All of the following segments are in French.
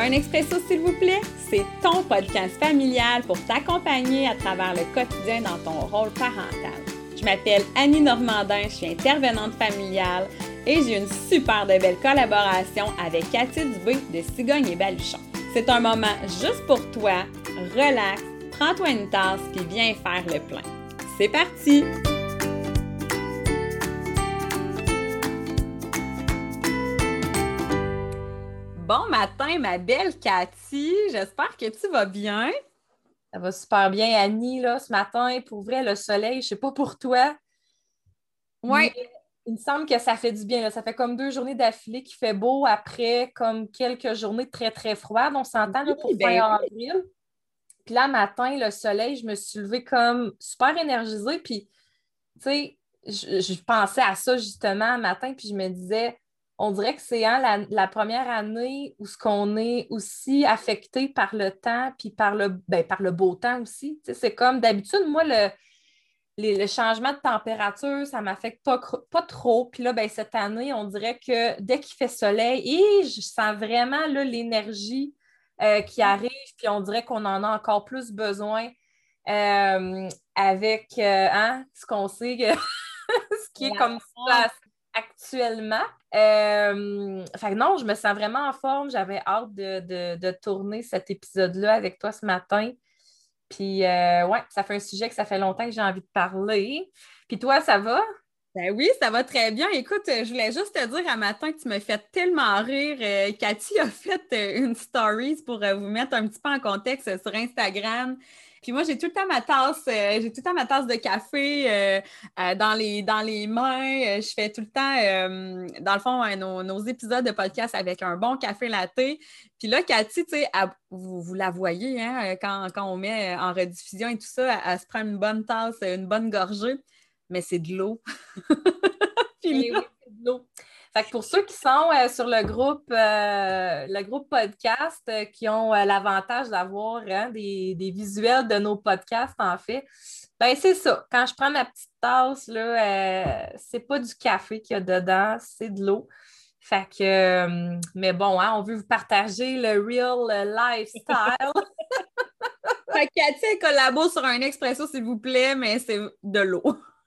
Un expresso, s'il vous plaît, c'est ton podcast familial pour t'accompagner à travers le quotidien dans ton rôle parental. Je m'appelle Annie Normandin, je suis intervenante familiale et j'ai une super de belle collaboration avec Cathy Dubé de Cigogne et Baluchon. C'est un moment juste pour toi, relax, prends-toi une tasse puis viens faire le plein. C'est parti! Bon matin, ma belle Cathy. J'espère que tu vas bien. Ça va super bien, Annie, là, ce matin. Pour vrai, le soleil, je sais pas pour toi. Oui. Il me semble que ça fait du bien. Là. Ça fait comme deux journées d'affilée qui fait beau après comme quelques journées très, très froides. On s'entend pour ben fin avril. Puis là, matin, le soleil, je me suis levée comme super énergisée. Puis, tu sais, je, je pensais à ça justement matin, puis je me disais, on dirait que c'est hein, la, première année où ce qu'on est aussi affecté par le temps puis par le, ben, par le beau temps aussi. C'est comme d'habitude, moi, le, le changement de température, ça ne m'affecte pas, pas trop. Puis là, ben, cette année, on dirait que dès qu'il fait soleil, et je sens vraiment l'énergie euh, qui arrive, puis on dirait qu'on en a encore plus besoin euh, avec euh, hein, ce qu'on sait, ce qui est comme ça actuellement. Euh, non, je me sens vraiment en forme. J'avais hâte de, tourner cet épisode-là avec toi ce matin. Puis, euh, ouais, ça fait un sujet que ça fait longtemps que j'ai envie de parler. Puis toi, ça va? Ben oui, ça va très bien. Écoute, je voulais juste te dire un matin que tu me fais tellement rire. Euh, Cathy a fait une story pour vous mettre un petit peu en contexte sur Instagram. Puis moi, j'ai tout le temps ma tasse, euh, j'ai tout le temps ma tasse de café euh, euh, dans, les, dans les mains. je fais tout le temps, dans le fond, nos, épisodes de podcast avec un bon café latte. Puis là, Cathy, tu sais, vous, la voyez, hein, quand, on met en rediffusion et tout ça, elle, se prend une bonne tasse, une bonne gorgée, mais c'est de l'eau. Puis oui, c'est de l'eau. Fait que pour ceux qui sont euh, sur le groupe, euh, le groupe podcast, euh, qui ont l'avantage d'avoir hein, des, visuels de nos podcasts, en fait, ben c'est ça. Quand je prends ma petite tasse, là, c'est pas du café qu'il y a dedans, c'est de l'eau. Fait que, mais bon, hein, on veut vous partager le real lifestyle. fait que Cathy collabore sur un expresso, s'il vous plaît, mais c'est de l'eau.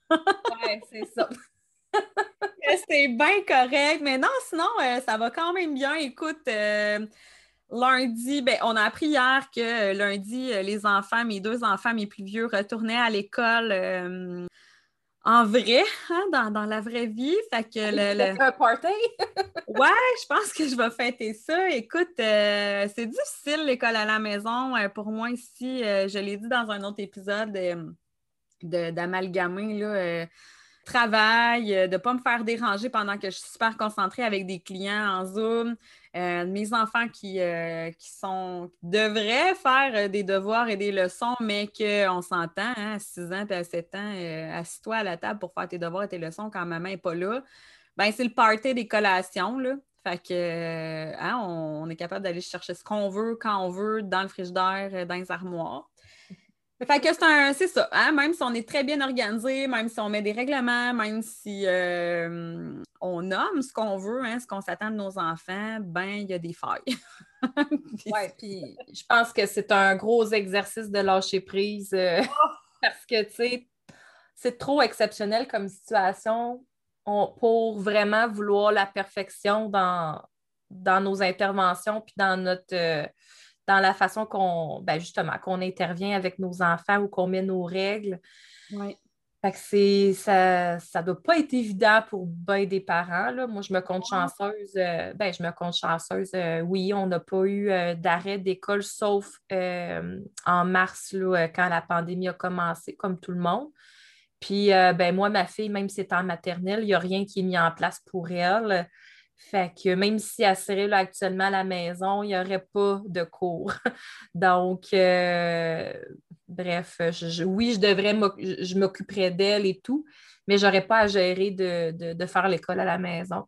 ouais, c'est ça. c'est bien correct. Mais non, sinon, euh, ça va quand même bien. Écoute, euh, lundi, ben, on a appris hier que euh, lundi, les enfants, mes deux enfants, mes plus vieux, retournaient à l'école en vrai, hein, dans, la vraie vie. Fait que le, un party? ouais, je pense que je vais fêter ça. Écoute, c'est difficile l'école à la maison. pour moi ici, je l'ai dit dans un autre épisode d'amalgamer, là travail, euh, de ne pas me faire déranger pendant que je suis super concentrée avec des clients en Zoom. Euh, mes enfants qui, euh, qui sont devraient faire des devoirs et des leçons, mais qu'on s'entend, hein, à 6 ans et à 7 ans, assis-toi à la table pour faire tes devoirs et tes leçons quand maman n'est pas là. Ben, c'est le party des collations. Là. Fait que hein, on, est capable d'aller chercher ce qu'on veut, quand on veut, dans le frigidaire, dans les armoires. Fait que c'est ça, hein? même si on est très bien organisé, même si on met des règlements, même si euh, on nomme ce qu'on veut, hein, ce qu'on s'attend de nos enfants, ben il y a des failles. oui, puis je pense que c'est un gros exercice de lâcher prise euh, parce que, tu sais, c'est trop exceptionnel comme situation pour vraiment vouloir la perfection dans, dans nos interventions puis dans notre... Euh, dans la façon qu'on, ben justement, qu'on intervient avec nos enfants ou qu'on met nos règles. Oui. Fait que c'est, ça ne doit pas être évident pour bien des parents. Là. Moi, je me compte chanceuse. Euh, ben, je me compte chanceuse. Euh, oui, on n'a pas eu euh, d'arrêt d'école, sauf en mars, là, quand la pandémie a commencé, comme tout le monde. Puis, ben, moi, ma fille, même si c'est en maternelle, il n'y a rien qui est mis en place pour elle. Fait que même si serait là actuellement à la maison, il n'y aurait pas de cours. Donc, euh, bref, oui, je devrais je m'occuperais d'elle et tout, mais je n'aurais pas à gérer de, faire l'école à la maison.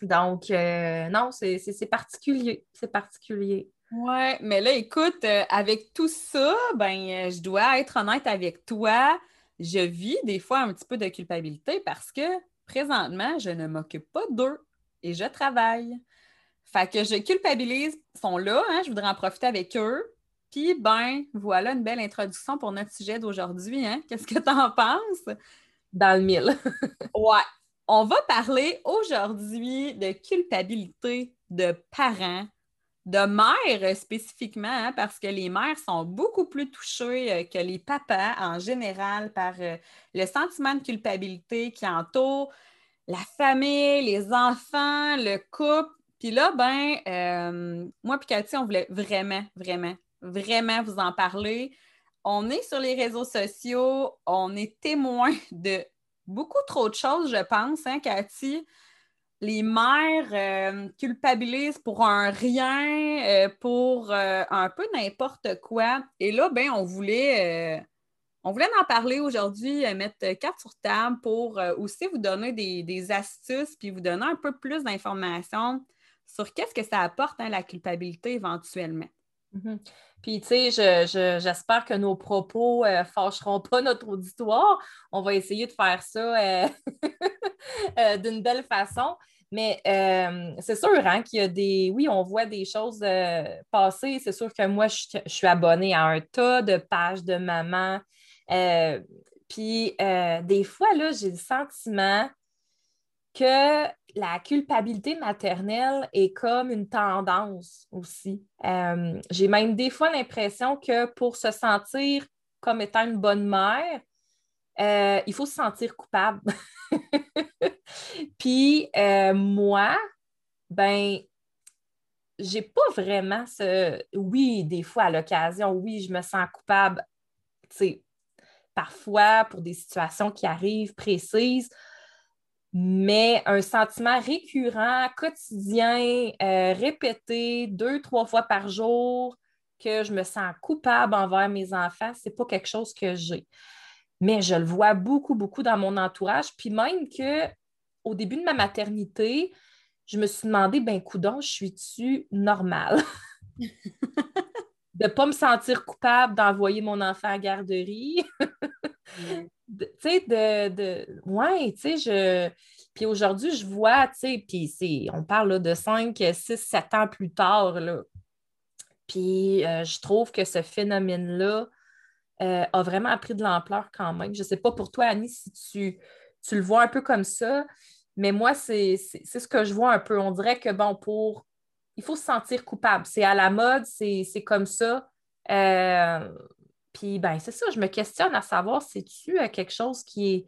Donc, euh, non, c'est particulier. C'est particulier. Oui, mais là, écoute, euh, avec tout ça, ben, je dois être honnête avec toi. Je vis des fois un petit peu de culpabilité parce que présentement, je ne m'occupe pas d'eux et je travaille. Fait que je culpabilise, ils sont là, hein, je voudrais en profiter avec eux. Puis, ben, voilà une belle introduction pour notre sujet d'aujourd'hui. Hein? Qu'est-ce que tu en penses? Dans le mille. ouais. On va parler aujourd'hui de culpabilité de parents, de mères spécifiquement, hein, parce que les mères sont beaucoup plus touchées euh, que les papas en général par euh, le sentiment de culpabilité qui entoure la famille, les enfants, le couple. Puis là, ben, euh, moi et Cathy, on voulait vraiment, vraiment, vraiment vous en parler. On est sur les réseaux sociaux, on est témoin de beaucoup trop de choses, je pense, hein, Cathy? Les mères euh, culpabilisent pour un rien, euh, pour un peu n'importe quoi. Et là, ben, on voulait on voulait en parler aujourd'hui, euh, mettre carte sur table pour euh, aussi vous donner des, astuces puis vous donner un peu plus d'informations sur qu'est-ce que ça apporte hein, la culpabilité éventuellement. Mm-hmm. Puis, tu sais, j'espère que nos propos ne euh, fâcheront pas notre auditoire. On va essayer de faire ça d'une belle façon. Mais c'est sûr hein, qu'il y a des. Oui, on voit des choses passer. C'est sûr que moi, je, je, suis abonnée à un tas de pages de maman euh, puis euh, des fois, là, j'ai le sentiment que la culpabilité maternelle est comme une tendance aussi. Euh, j'ai même des fois l'impression que pour se sentir comme étant une bonne mère, il faut se sentir coupable. Puis moi, ben, j'ai pas vraiment ce. Oui, des fois, à l'occasion, oui, je me sens coupable, tu sais, parfois pour des situations qui arrivent précises, mais un sentiment récurrent, quotidien, euh, répété deux, trois fois par jour, que je me sens coupable envers mes enfants, ce n'est pas quelque chose que j'ai. Mais je le vois beaucoup, beaucoup dans mon entourage. Puis même que au début de ma maternité, je me suis demandé, ben coudon, je suis-tu normale? de ne pas me sentir coupable d'envoyer mon enfant à la garderie. tu sais, de, de. Ouais, tu sais, je. Puis aujourd'hui, je vois, tu sais, puis on parle de 5, 6, 7 ans plus tard, là. Puis euh, je trouve que ce phénomène-là euh, a vraiment pris de l'ampleur quand même. Je ne sais pas pour toi, Annie, si tu, tu le vois un peu comme ça, mais moi, c'est ce que je vois un peu. On dirait que, bon, pour il faut se sentir coupable. C'est à la mode, c'est comme ça. Euh, puis, ben, c'est ça, je me questionne à savoir, c'est-tu euh, quelque chose qui est,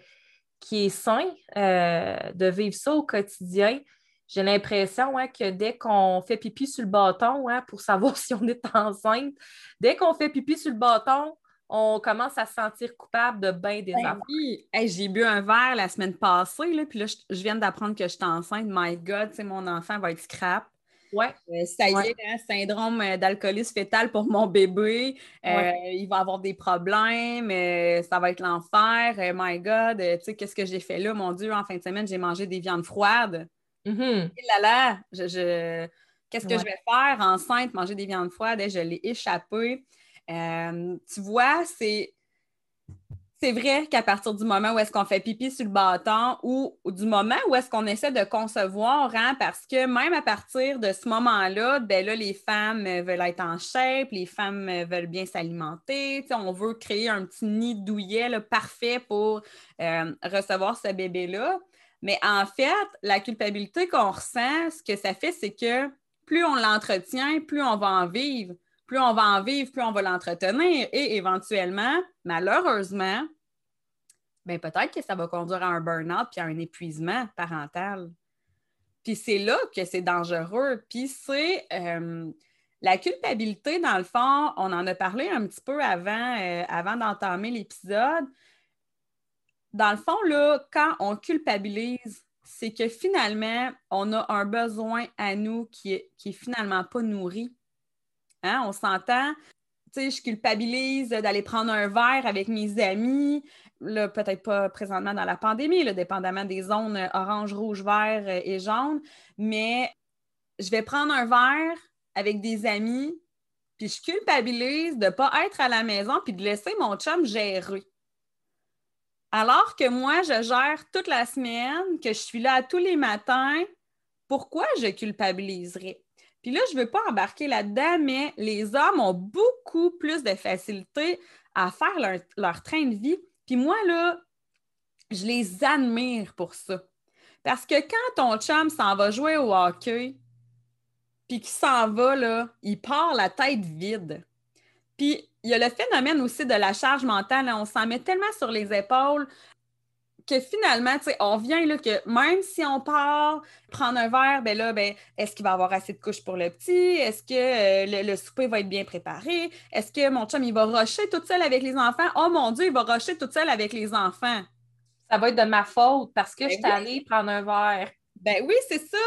qui est sain euh, de vivre ça au quotidien? J'ai l'impression que dès qu'on fait pipi sur le bâton pour savoir si on est enceinte, dès qu'on fait pipi sur le bâton, on commence à se sentir coupable de bien des ben J'ai bu un verre la semaine passée, là, puis là, je, viens d'apprendre que je suis enceinte. My God, mon enfant va être scrap. Ouais. Euh, ça y est, hein, syndrome euh, d'alcoolisme fœtal pour mon bébé. Euh, il va avoir des problèmes, ça va être l'enfer. my God, tu sais, qu'est-ce que j'ai fait là? Mon Dieu, en fin de semaine, j'ai mangé des viandes froides. Et là là, je, qu'est-ce que je vais faire enceinte, manger des viandes froides? Je l'ai échappé. tu vois, c'est c'est vrai qu'à partir du moment où est-ce qu'on fait pipi sur le bâton ou, du moment où est-ce qu'on essaie de concevoir, hein, parce que même à partir de ce moment-là, ben là, les femmes veulent être en shape, les femmes veulent bien s'alimenter, on veut créer un petit nid douillet parfait pour euh, recevoir ce bébé-là. Mais en fait, la culpabilité qu'on ressent, ce que ça fait, c'est que plus on l'entretient, plus on va en vivre plus on va en vivre, plus on va l'entretenir et éventuellement, malheureusement, ben peut-être que ça va conduire à un burn-out puis à un épuisement parental. Puis c'est là que c'est dangereux. Puis c'est euh, la culpabilité, dans le fond, on en a parlé un petit peu avant, euh, avant d'entamer l'épisode. Dans le fond, là, quand on culpabilise, c'est que finalement, on a un besoin à nous qui est, qui est finalement pas nourri. Hein? On s'entend. Tu sais, je culpabilise d'aller prendre un verre avec mes amis. Peut-être pas présentement dans la pandémie, dépendamment des zones orange, rouge, vert euh, et jaune. Mais je vais prendre un verre avec des amis, puis je culpabilise de ne pas être à la maison puis de laisser mon chum gérer. Alors que moi, je gère toute la semaine, que je suis là tous les matins, pourquoi je culpabiliserais? Puis là, je ne veux pas embarquer là-dedans, mais les hommes ont beaucoup plus de facilité à faire leur, train de vie. Puis moi, là, je les admire pour ça. Parce que quand ton chum s'en va jouer au hockey, puis qu'il s'en va, là, il part la tête vide. Puis il y a le phénomène aussi de la charge mentale. on s'en met tellement sur les épaules que finalement, on vient là que même si on part prendre un verre, ben là, ben, est-ce qu'il va avoir assez de couches pour le petit? Est-ce que euh, le, souper va être bien préparé? Est-ce que mon chum, il va rusher toute seule avec les enfants? Oh mon Dieu, il va rusher toute seule avec les enfants. Ça va être de ma faute parce que ben je suis allée prendre un verre. Ben oui, c'est ça.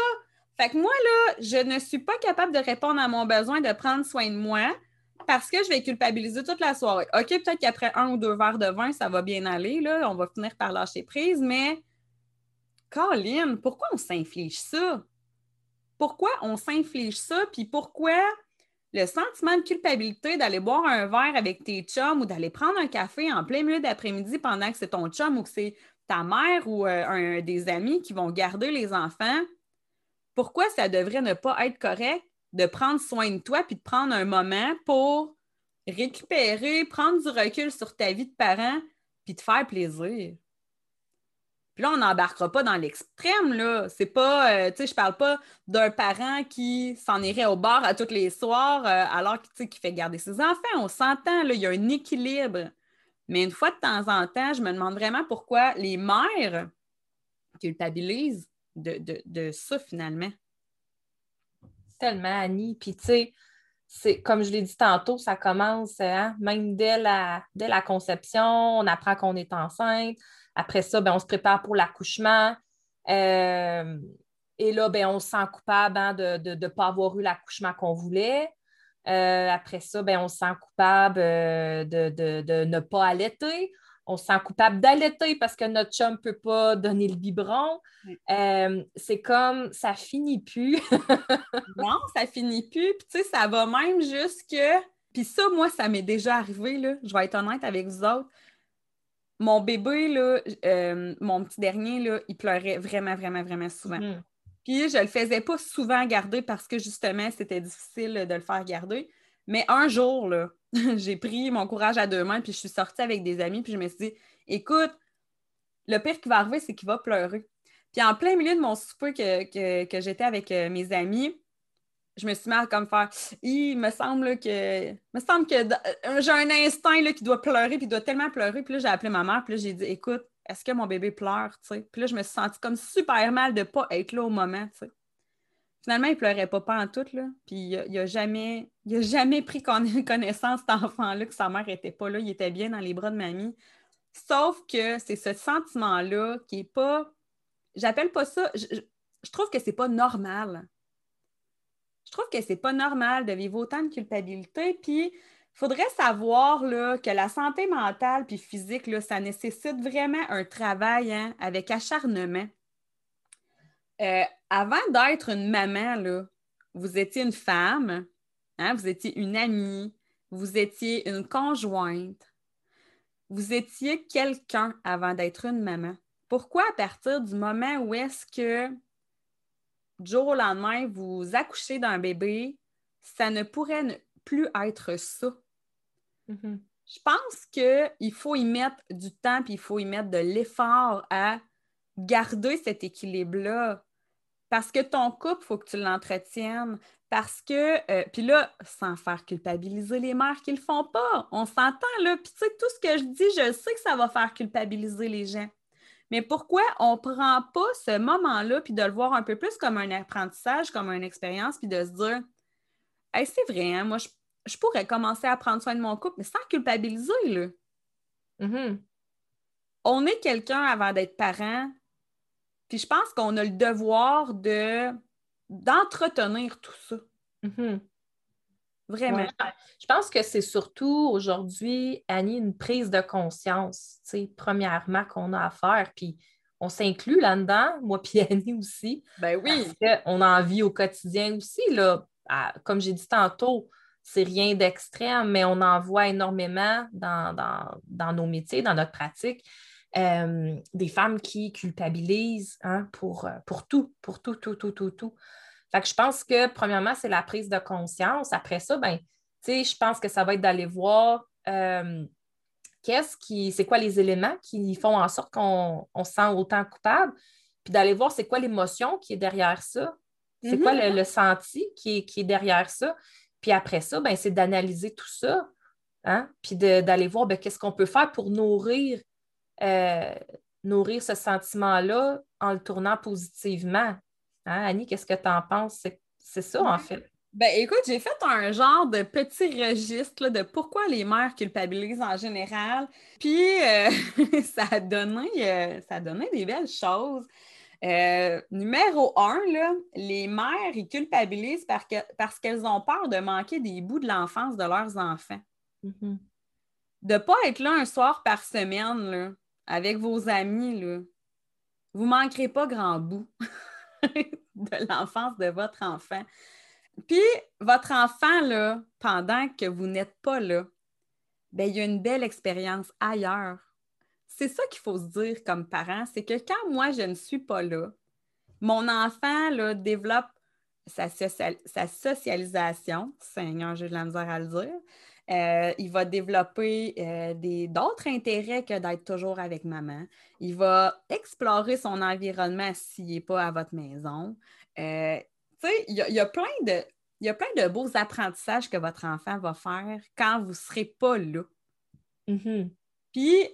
Fait que moi, là, je ne suis pas capable de répondre à mon besoin de prendre soin de moi parce que je vais culpabiliser toute la soirée. OK, peut-être qu'après un ou deux verres de vin, ça va bien aller, là, on va finir par lâcher prise, mais Colin, pourquoi on s'inflige ça? Pourquoi on s'inflige ça? Puis pourquoi le sentiment de culpabilité d'aller boire un verre avec tes chums ou d'aller prendre un café en plein milieu d'après-midi pendant que c'est ton chum ou que c'est ta mère ou euh, un, des amis qui vont garder les enfants, pourquoi ça devrait ne pas être correct? De prendre soin de toi puis de prendre un moment pour récupérer, prendre du recul sur ta vie de parent puis te faire plaisir. Puis là, on n'embarquera pas dans l'extrême, là. C'est pas, euh, tu sais, je parle pas d'un parent qui s'en irait au bar à tous les soirs euh, alors qu'il fait garder ses enfants. On s'entend, là, il y a un équilibre. Mais une fois de temps en temps, je me demande vraiment pourquoi les mères culpabilisent de, de, de ça, finalement tellement, Annie. Puis, tu sais, c'est comme je l'ai dit tantôt, ça commence hein, même dès la, conception, on apprend qu'on est enceinte. Après ça, ben, on se prépare pour l'accouchement. Euh, et là, ben, on se sent coupable hein, de ne pas avoir eu l'accouchement qu'on voulait. Euh, après ça, ben, on se sent coupable euh, de, de, ne pas allaiter on se sent coupable d'allaiter parce que notre chum ne peut pas donner le biberon. Euh, c'est comme ça finit plus. non, ça finit plus. Puis tu sais, ça va même jusque. Puis ça, moi, ça m'est déjà arrivé, là. Je vais être honnête avec vous autres. Mon bébé, là, euh, mon petit dernier, là, il pleurait vraiment, vraiment, vraiment souvent. Hmm. Puis je le faisais pas souvent garder parce que justement, c'était difficile de le faire garder. Mais un jour, j'ai pris mon courage à deux mains, puis je suis sortie avec des amis, puis je me suis dit, écoute, le pire qui va arriver, c'est qu'il va pleurer. Puis en plein milieu de mon souper que, j'étais avec euh, mes amis, je me suis mis à comme faire il me semble que me semble que euh, j'ai un instinct là, qui doit pleurer puis il doit tellement pleurer puis là j'ai appelé ma mère puis là j'ai dit écoute est-ce que mon bébé pleure puis là je me suis sentie comme super mal de ne pas être là au moment Finalement, il pleurait pas, pas en tout, là. Puis il n'a jamais, a jamais pris connaissance, cet enfant-là, que sa mère n'était pas là. Il était bien dans les bras de mamie. Sauf que c'est ce sentiment-là qui n'est pas. J'appelle pas ça. Je, trouve que c'est pas normal. Je trouve que c'est pas normal de vivre autant de culpabilité. Puis, il faudrait savoir là, que la santé mentale puis physique, là, ça nécessite vraiment un travail hein, avec acharnement. Euh, avant d'être une maman, là, vous étiez une femme, hein, vous étiez une amie, vous étiez une conjointe, vous étiez quelqu'un avant d'être une maman. Pourquoi à partir du moment où est-ce que du jour au lendemain, vous accouchez d'un bébé, ça ne pourrait plus être ça? Mm-hmm. Je pense qu'il faut y mettre du temps, puis il faut y mettre de l'effort à garder cet équilibre-là. Parce que ton couple, il faut que tu l'entretiennes. Parce que, euh, puis là, sans faire culpabiliser les mères qui ne le font pas, on s'entend là. Puis tu sais, tout ce que je dis, je sais que ça va faire culpabiliser les gens. Mais pourquoi on ne prend pas ce moment-là, puis de le voir un peu plus comme un apprentissage, comme une expérience, puis de se dire, hey, c'est vrai, hein, moi, je, pourrais commencer à prendre soin de mon couple, mais sans culpabiliser, là. Mm-hmm. On est quelqu'un avant d'être parent, puis je pense qu'on a le devoir de d'entretenir tout ça. Mm-hmm. Vraiment. je pense que c'est surtout aujourd'hui, Annie, une prise de conscience, premièrement, qu'on a à faire. Puis on s'inclut là-dedans, moi puis Annie aussi. Ben oui. Parce qu'on a envie au quotidien aussi. Là, comme j'ai dit tantôt, c'est rien d'extrême, mais on en voit énormément dans, dans, nos métiers, dans notre pratique. Euh, des femmes qui culpabilisent hein, pour, euh, pour tout, pour tout, tout, tout, tout, tout. Fait que je pense que, premièrement, c'est la prise de conscience. Après ça, ben, je pense que ça va être d'aller voir euh, qu'est-ce qui, c'est quoi les éléments qui font en sorte qu'on se sent autant coupable, puis d'aller voir c'est quoi l'émotion qui est derrière ça, c'est quoi mm-hmm. le, senti qui est, qui est derrière ça. Puis après ça, ben, c'est d'analyser tout ça, hein? puis d'aller voir ben, qu'est-ce qu'on peut faire pour nourrir, euh, nourrir ce sentiment-là en le tournant positivement. Hein, Annie, qu'est-ce que tu en penses? C'est ça, en fait. Ben écoute, j'ai fait un genre de petit registre de pourquoi les mères culpabilisent en général. Puis euh, ça, a donné, euh, ça a donné des belles choses. Euh, numéro un, les mères, ils culpabilisent parce, que, parce qu'elles ont peur de manquer des bouts de l'enfance de leurs enfants. Mm-hmm. De ne pas être là un soir par semaine avec vos amis. Là. Vous ne manquerez pas grand bout. de l'enfance de votre enfant. Puis, votre enfant, là, pendant que vous n'êtes pas là, ben, il y a une belle expérience ailleurs. C'est ça qu'il faut se dire comme parent, c'est que quand moi, je ne suis pas là, mon enfant là, développe sa, sa socialisation, Seigneur, j'ai de la misère à le dire, euh, il va développer euh, d'autres intérêts que d'être toujours avec maman. Il va explorer son environnement s'il n'est pas à votre maison. Euh, il y, a plein de. Il y a plein de beaux apprentissages que votre enfant va faire quand vous ne serez pas là. Mm-hmm. Puis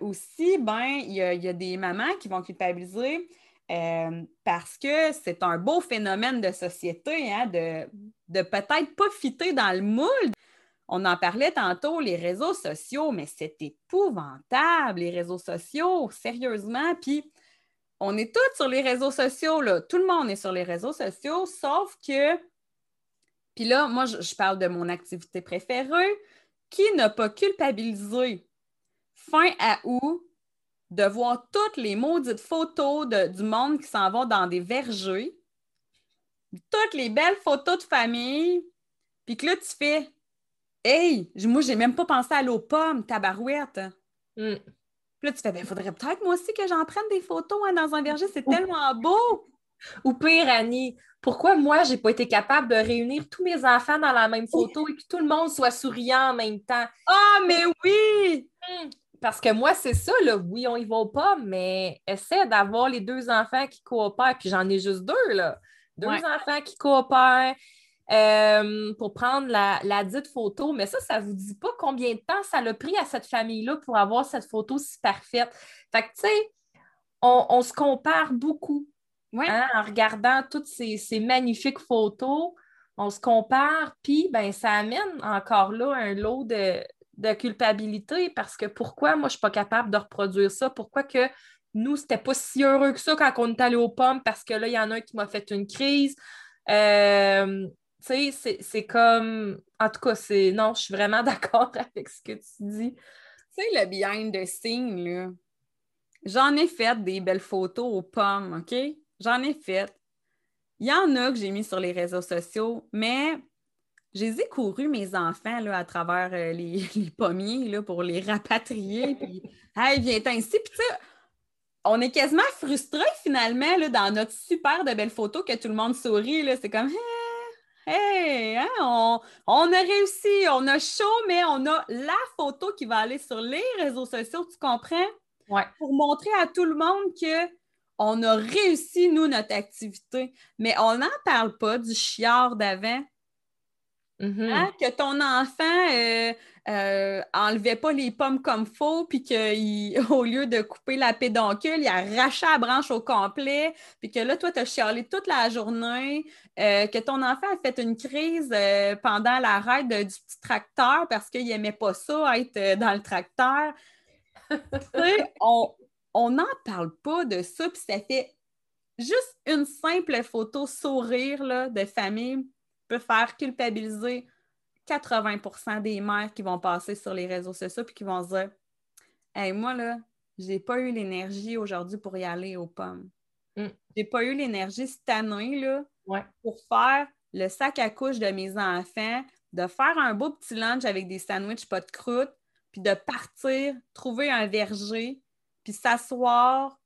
aussi, ben, il y, a des mamans qui vont culpabiliser parce que c'est un beau phénomène de société, hein, de, de peut-être pas fitter dans le moule, on en parlait tantôt, les réseaux sociaux, mais c'est épouvantable, les réseaux sociaux, sérieusement. Puis, on est tous sur les réseaux sociaux. Tout le monde est sur les réseaux sociaux, sauf que. Puis là, moi, je, parle de mon activité préférée. Qui n'a pas culpabilisé? Fin à août de voir toutes les maudites photos du monde qui s'en vont dans des vergers, toutes les belles photos de famille, puis que là, tu fais Hey, moi, j'ai même pas pensé à l'eau pomme, tabarouette. Mm. Puis là, tu fais, ben, faudrait peut-être moi aussi que j'en prenne des photos hein, dans un verger, c'est tellement beau. Ou pire, Annie, pourquoi moi, j'ai pas été capable de réunir tous mes enfants dans la même photo et que tout le monde soit souriant en même temps? Ah, mais oui! Mm. Parce que moi, c'est ça, là. Oui, on y va pas, mais essaie d'avoir les deux enfants qui coopèrent. Puis j'en ai juste deux, là. Deux enfants qui coopèrent, euh, pour prendre la, dite photo. Mais ça, ça ne vous dit pas combien de temps ça a pris à cette famille-là pour avoir cette photo si parfaite. Fait que, tu sais, on, se compare beaucoup hein, en regardant toutes ces, magnifiques photos. On se compare, puis ben, ça amène encore là un lot de, culpabilité parce que pourquoi moi je ne suis pas capable de reproduire ça? Pourquoi que nous, c'était pas si heureux que ça quand on est allé aux pommes parce que là, il y en a un qui m'a fait une crise? Euh, tu sais, c'est comme. En tout cas, c'est. Non, je suis vraiment d'accord avec ce que tu dis. Tu sais, le behind the scene, là. J'en ai fait des belles photos aux pommes, OK? J'en ai fait. Il y en a que j'ai mis sur les réseaux sociaux, mais j'ai couru mes enfants là, à travers euh, les, pommiers là, pour les rapatrier. Puis, hey, viens ainsi. Puis, tu sais, on est quasiment frustrés finalement là, dans notre super de belles photos que tout le monde sourit. C'est comme, Hey, hein, on, a réussi, on a chaud, mais on a la photo qui va aller sur les réseaux sociaux, tu comprends? Ouais. Pour montrer à tout le monde que on a réussi, nous, notre activité. Mais on n'en parle pas du chiard d'avant. Mm-hmm. Hein, que ton enfant euh, euh, enlevait pas les pommes comme faux, puis qu'au lieu de couper la pédoncule, il arrachait la branche au complet, puis que là, toi, tu as chialé toute la journée, euh, que ton enfant a fait une crise euh, pendant l'arrêt du petit tracteur parce qu'il n'aimait pas ça, être dans le tracteur. on n'en parle pas de ça, puis ça fait juste une simple photo sourire là, de famille peut faire culpabiliser 80% des mères qui vont passer sur les réseaux sociaux puis qui vont se dire Hey, moi, là, j'ai pas eu l'énergie aujourd'hui pour y aller aux pommes. Mm. J'ai pas eu l'énergie cette année là, pour faire le sac à couche de mes enfants, de faire un beau petit lunch avec des sandwichs pas de croûte, puis de partir, trouver un verger, puis s'asseoir,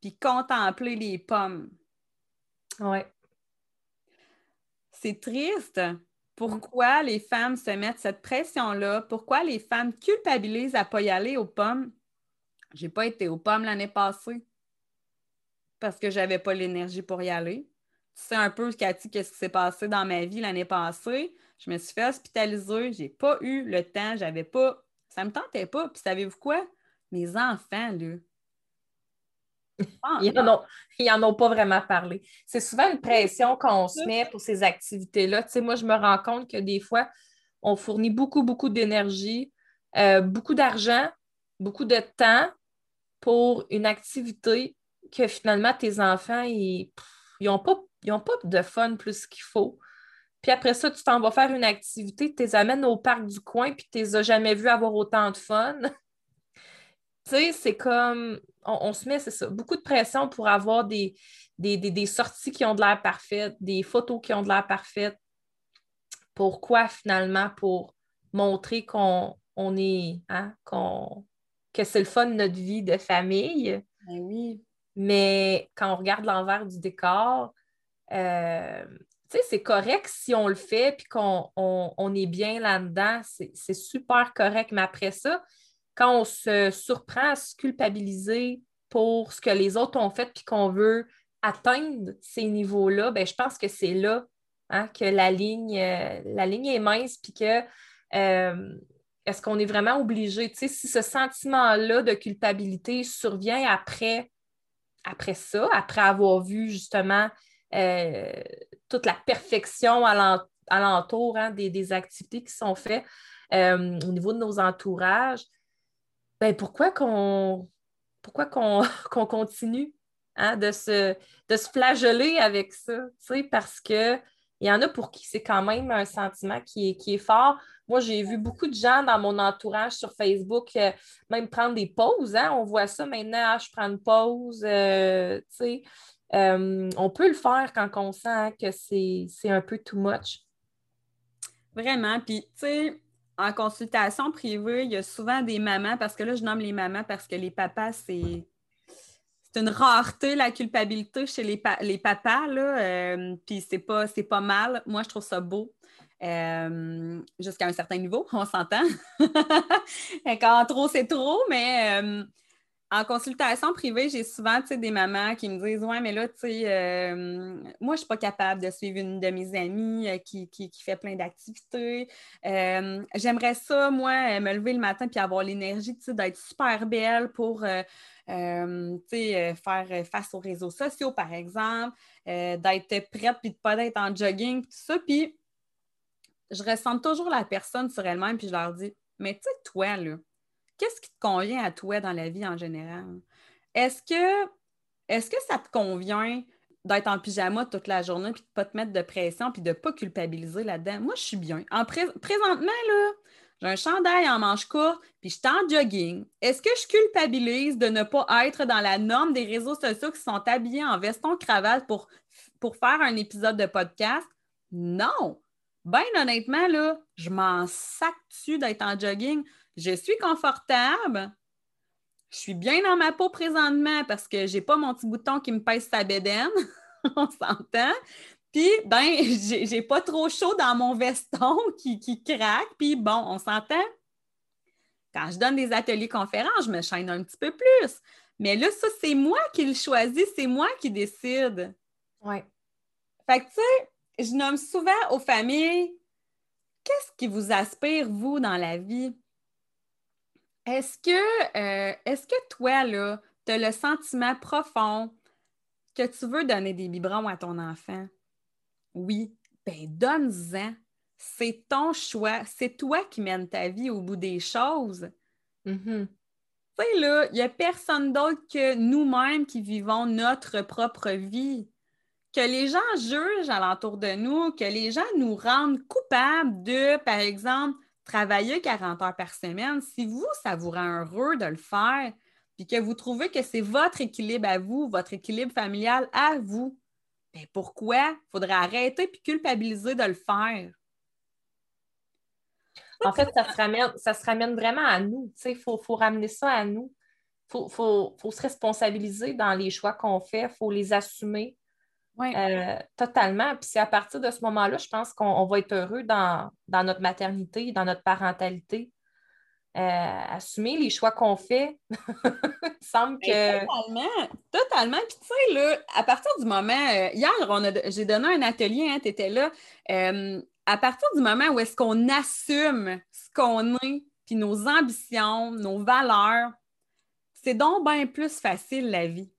puis contempler les pommes. Ouais. c'est triste. Pourquoi les femmes se mettent cette pression-là? Pourquoi les femmes culpabilisent à ne pas y aller aux pommes? J'ai pas été aux pommes l'année passée parce que j'avais pas l'énergie pour y aller. Tu sais un peu, Cathy, qu'est-ce qui s'est passé dans ma vie l'année passée? Je me suis fait hospitaliser, j'ai pas eu le temps, j'avais pas. Ça me tentait pas. Puis savez-vous quoi? Mes enfants, là. Ils, n'en ont, pas vraiment parlé. C'est souvent une pression qu'on se met pour ces activités-là. Tu sais, moi, je me rends compte que des fois, on fournit beaucoup, beaucoup d'énergie, euh, beaucoup d'argent, beaucoup de temps pour une activité que finalement, tes enfants, ils n'ont pas, pas de fun plus qu'il faut. Puis après ça, tu t'en vas faire une activité, tu les amènes au parc du coin, puis tu les as jamais vus avoir autant de fun. Tu sais, c'est comme, on, se met, c'est ça, beaucoup de pression pour avoir des, des, sorties qui ont de l'air parfaites, des photos qui ont de l'air parfaites. Pourquoi finalement? Pour montrer qu'on on est, hein, qu'on, que c'est le fun de notre vie de famille? Ben oui. Mais quand on regarde l'envers du décor, euh, c'est correct si on le fait puis qu'on on, est bien là-dedans, c'est super correct. Mais après ça, quand on se surprend à se culpabiliser pour ce que les autres ont fait puis qu'on veut atteindre ces niveaux-là, ben, je pense que c'est là hein, que la ligne, euh, la ligne est mince puis que euh, est-ce qu'on est vraiment obligé? si ce sentiment-là de culpabilité survient après après ça, après avoir vu justement euh, toute la perfection alentour hein, des, activités qui sont faites au niveau de nos entourages, ben pourquoi qu'on pourquoi qu'on continue hein, de, se, de se flageller avec ça? Parce que il y en a pour qui c'est quand même un sentiment qui est, qui est fort. Moi, j'ai vu beaucoup de gens dans mon entourage sur Facebook euh, même prendre des pauses. Hein? On voit ça maintenant, ah, je prends une pause. Euh, euh, on peut le faire quand on sent que c'est un peu too much. Vraiment. Puis, tu sais, en consultation privée, il y a souvent des mamans, parce que là, je nomme les mamans parce que les papas, c'est c'est une rareté, la culpabilité chez les, les papas, là. puis c'est pas, pas mal. Moi, je trouve ça beau. Euh, jusqu'à un certain niveau, on s'entend. Quand trop, c'est trop, mais euh, en consultation privée, j'ai souvent des mamans qui me disent Ouais, mais là, tu sais, euh, moi, je suis pas capable de suivre une de mes amies qui, fait plein d'activités. J'aimerais ça, moi, me lever le matin puis avoir l'énergie d'être super belle pour. faire face aux réseaux sociaux, par exemple, d'être prête puis de pas être en jogging, tout ça. Puis je ressens toujours la personne sur elle-même, puis je leur dis Mais tu sais, toi, là, qu'est-ce qui te convient à toi dans la vie en général? Est-ce que, est que ça te convient d'être en pyjama toute la journée, puis de ne pas te mettre de pression, puis de ne pas culpabiliser là-dedans? Moi, je suis bien. En présentement, là, j'ai un chandail en manche courte, puis je suis en jogging. Est-ce que je culpabilise de ne pas être dans la norme des réseaux sociaux qui sont habillés en veston cravate pour, pour faire un épisode de podcast? Non! Ben honnêtement, là, je m'en sac d'être en jogging? Je suis confortable. Je suis bien dans ma peau présentement parce que j'ai pas mon petit bouton qui me pèse sa bédaine. on s'entend. Puis, ben, j'ai pas trop chaud dans mon veston qui, qui craque. Puis, bon, on s'entend. Quand je donne des ateliers conférences, je me chaîne un petit peu plus. Mais là, ça, c'est moi qui le choisis, c'est moi qui décide. Oui. Fait que, tu sais, je nomme souvent aux familles qu'est-ce qui vous aspire, vous, dans la vie? Est-ce que, euh, est-ce que toi, là, tu as le sentiment profond que tu veux donner des biberons à ton enfant? Oui, ben donne-en. C'est ton choix. C'est toi qui mènes ta vie au bout des choses. Mm-hmm. Tu sais, là, il n'y a personne d'autre que nous-mêmes qui vivons notre propre vie que les gens jugent alentour de nous, que les gens nous rendent coupables de, par exemple, travailler 40 heures par semaine, si vous, ça vous rend heureux de le faire, puis que vous trouvez que c'est votre équilibre à vous, votre équilibre familial à vous, bien pourquoi? Il faudrait arrêter puis culpabiliser de le faire. En fait, ça se ramène, ça se ramène vraiment à nous. Il faut, faut, ramener ça à nous. Il faut, faut, faut, se responsabiliser dans les choix qu'on fait. Il faut les assumer Euh, totalement. Puis c'est à partir de ce moment-là, je pense qu'on va être heureux dans, notre maternité, dans notre parentalité. Euh, assumer les choix qu'on fait. Il semble que. Totalement, totalement. Puis tu sais, là, à partir du moment. Euh, hier, j'ai donné un atelier, hein, tu étais là. à partir du moment où est-ce qu'on assume ce qu'on est, puis nos ambitions, nos valeurs, c'est donc bien plus facile la vie.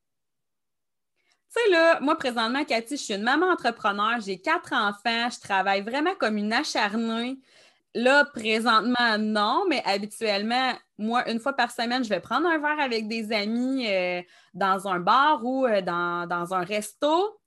Là, moi, présentement, Cathy, je suis une maman entrepreneur, j'ai quatre enfants, je travaille vraiment comme une acharnée. Là, présentement, non, mais habituellement, moi, une fois par semaine, je vais prendre un verre avec des amis euh, dans un bar ou euh, dans, dans, un resto.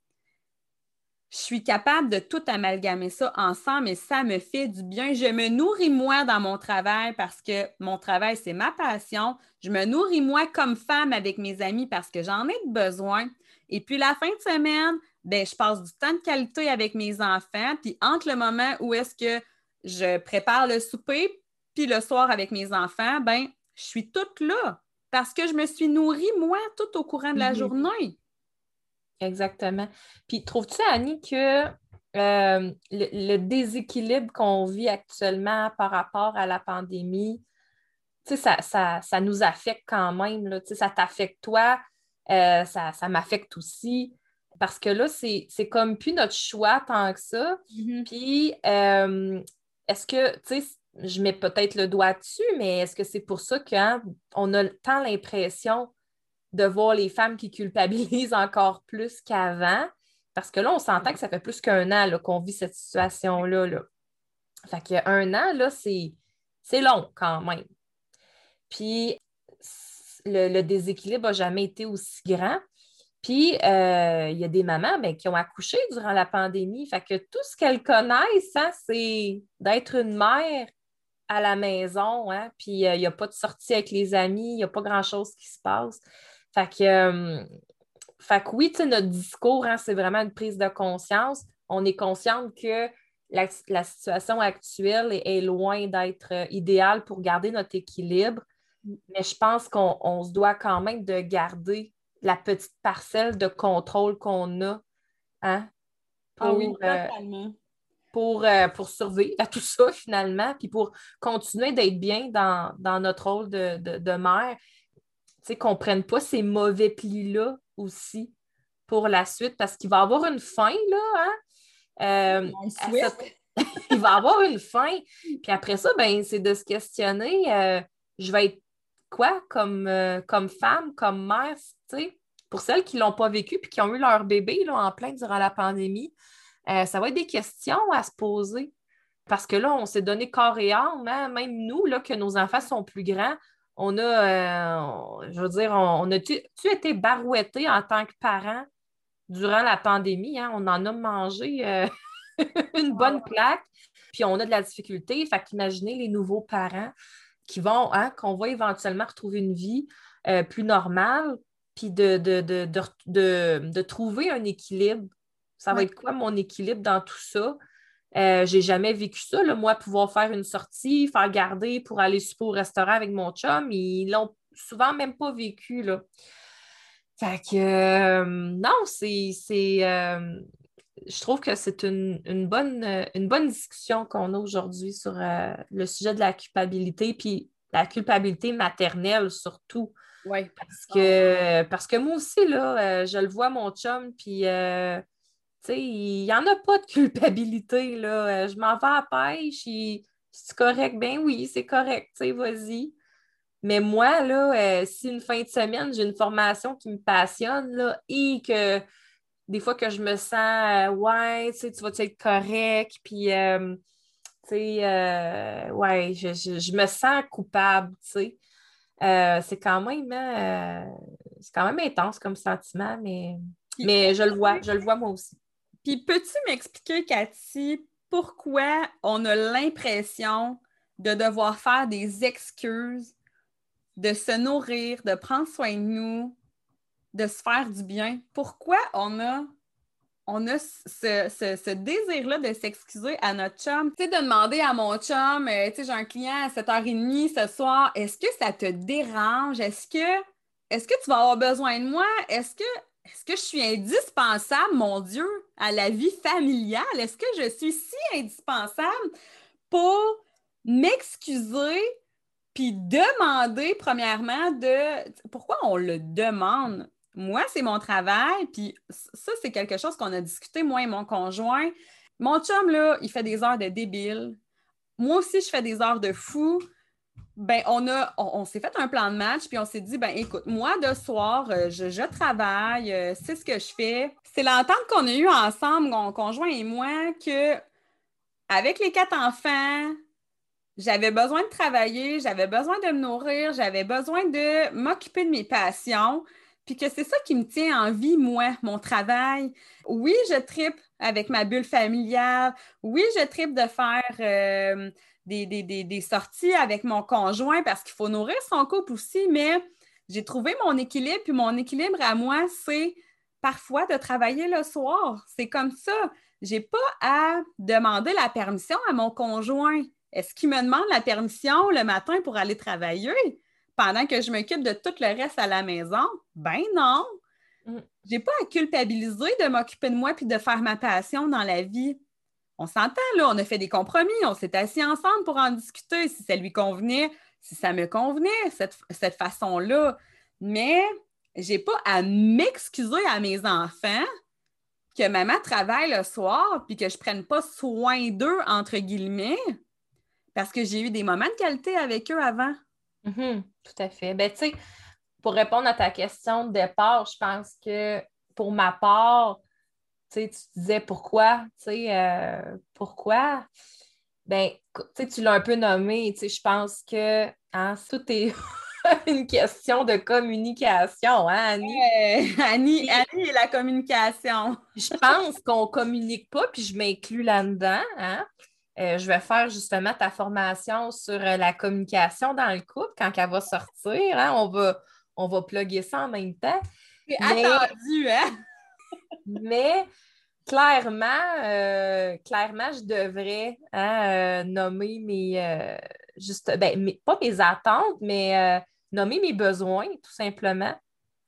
Je suis capable de tout amalgamer ça ensemble et ça me fait du bien. Je me nourris moi dans mon travail parce que mon travail, c'est ma passion. Je me nourris moi comme femme avec mes amis parce que j'en ai besoin. Et puis la fin de semaine, ben, je passe du temps de qualité avec mes enfants. Puis entre le moment où est-ce que je prépare le souper, puis le soir avec mes enfants, ben, je suis toute là parce que je me suis nourrie, moi, tout au courant de la mhm. journée. Exactement. Puis trouves-tu, Annie, que euh, le, déséquilibre qu'on vit actuellement par rapport à la pandémie, ça, ça, ça, nous affecte quand même. Là, ça t'affecte toi, euh, ça, m'affecte aussi. Parce que là, c'est comme plus notre choix tant que ça. Mm-hmm. Puis, euh, est-ce que, tu sais, je mets peut-être le doigt dessus, mais est-ce que c'est pour ça qu'on a tant l'impression de voir les femmes qui culpabilisent encore plus qu'avant? Parce que là, on s'entend que ça fait plus qu'un an qu'on vit cette situation-là. Là. Fait qu'un an, là, c'est long quand même. Puis, le, déséquilibre n'a jamais été aussi grand. Puis, euh, il y a des mamans ben, qui ont accouché durant la pandémie. Fait que tout ce qu'elles connaissent, hein, c'est d'être une mère à la maison. Hein, puis, euh, il n'y a pas de sortie avec les amis, il n'y a pas grand-chose qui se passe. Fait que, euh, fait que oui, notre discours, hein, c'est vraiment une prise de conscience. On est consciente que la, situation actuelle est loin d'être idéale pour garder notre équilibre. Mais je pense qu'on se doit quand même de garder la petite parcelle de contrôle qu'on a hein, ah pour, euh, euh, pour, survivre à tout ça finalement, puis pour continuer d'être bien dans, notre rôle de, de, mère. Tu sais, qu'on ne prenne pas ces mauvais plis-là aussi pour la suite, parce qu'il va y avoir une fin, là. Hein? Euh, il va y avoir une fin. Puis après ça, ben, c'est de se questionner je vais être quoi comme, euh, comme femme, comme mère, tu sais, pour celles qui ne l'ont pas vécu puis qui ont eu leur bébé là, en plein durant la pandémie, euh, ça va être des questions à se poser. Parce que là, on s'est donné corps et âme, hein, même nous, là, que nos enfants sont plus grands, on a, euh, je veux dire, on, a-tu été barouetté en tant que parent durant la pandémie? Hein? On en a mangé une bonne plaque, puis on a de la difficulté. Fait qu'imaginez les nouveaux parents qui vont, hein, qu'on va éventuellement retrouver une vie euh, plus normale, puis de, de, trouver un équilibre. Ça va être quoi mon équilibre dans tout ça? Euh, j'ai jamais vécu ça, moi, pouvoir faire une sortie, faire garder pour aller souper au restaurant avec mon chum, ils l'ont souvent même pas vécu. Là. Fait que euh, non, c'est je trouve que c'est une, bonne, une bonne discussion qu'on a aujourd'hui sur euh, le sujet de la culpabilité, puis la culpabilité maternelle surtout. Oui. Parce que, parce que moi aussi, là, euh, je le vois, mon chum, puis euh, il n'y en a pas de culpabilité. Là. je m'en vais à la pêche, c'est correct? Ben oui, c'est correct, vas-y. Mais moi, là, si une fin de semaine, j'ai une formation qui me passionne là, et que des fois que je me sens, euh, ouais, tu sais, tu vas être correct, puis, euh, tu sais, euh, ouais, je, me sens coupable, tu sais. c'est quand même, c'est quand même intense comme sentiment, mais, mais je le vois, je le vois moi aussi. Puis peux-tu m'expliquer, Cathy, pourquoi on a l'impression de devoir faire des excuses, de se nourrir, de prendre soin de nous, de se faire du bien. Pourquoi on a, on a ce, désir-là de s'excuser à notre chum? Tu sais, de demander à mon chum, euh, tu sais, j'ai un client à 7h30 ce soir, est-ce que ça te dérange? Est-ce que, est-ce que tu vas avoir besoin de moi? Est-ce que, est-ce que je suis indispensable, mon Dieu, à la vie familiale? Est-ce que je suis si indispensable pour m'excuser puis demander, premièrement, de pourquoi on le demande? Moi, c'est mon travail, puis ça, c'est quelque chose qu'on a discuté, moi et mon conjoint. Mon chum, là, il fait des heures de débile. Moi aussi, je fais des heures de fou ben, on, a, on, s'est fait un plan de match, puis on s'est dit, ben, écoute, moi, de soir, euh, je, travaille, euh, c'est ce que je fais. C'est l'entente qu'on a eue ensemble, mon conjoint et moi, que avec les quatre enfants, j'avais besoin de travailler, j'avais besoin de me nourrir, j'avais besoin de m'occuper de mes passions, puis que c'est ça qui me tient en vie, moi, mon travail. Oui, je tripe avec ma bulle familiale. Oui, je tripe de faire euh, des, sorties avec mon conjoint parce qu'il faut nourrir son couple aussi, mais j'ai trouvé mon équilibre, puis mon équilibre à moi, c'est parfois de travailler le soir. C'est comme ça. Je n'ai pas à demander la permission à mon conjoint. Est-ce qu'il me demande la permission le matin pour aller travailler? Pendant que je m'occupe de tout le reste à la maison? Ben non. Mm. Je n'ai pas à culpabiliser de m'occuper de moi puis de faire ma passion dans la vie on s'entend, là, on a fait des compromis, on s'est assis ensemble pour en discuter si ça lui convenait, si ça me convenait, cette, façon-là. Mais j'ai pas à m'excuser à mes enfants que maman travaille le soir puis que je prenne pas soin d'eux, entre guillemets, parce que j'ai eu des moments de qualité avec eux avant. Mm-hmm, tout à fait. Ben, tu sais, pour répondre à ta question de départ, je pense que pour ma part, tu disais pourquoi, euh, pourquoi? Ben, tu l'as un peu nommé, je pense que hein, tout est une question de communication, hein, Annie? Annie, Annie et la communication. je pense qu'on ne communique pas, puis je m'inclus là-dedans. Hein? Euh, je vais faire justement ta formation sur euh, la communication dans le couple quand elle va sortir. Hein? On, va, on va plugger ça en même temps. C'est attendu, hein? Mais clairement, euh, clairement, je devrais hein, euh, nommer mes, euh, juste, ben, pas mes attentes, mais nommer mes besoins, tout simplement.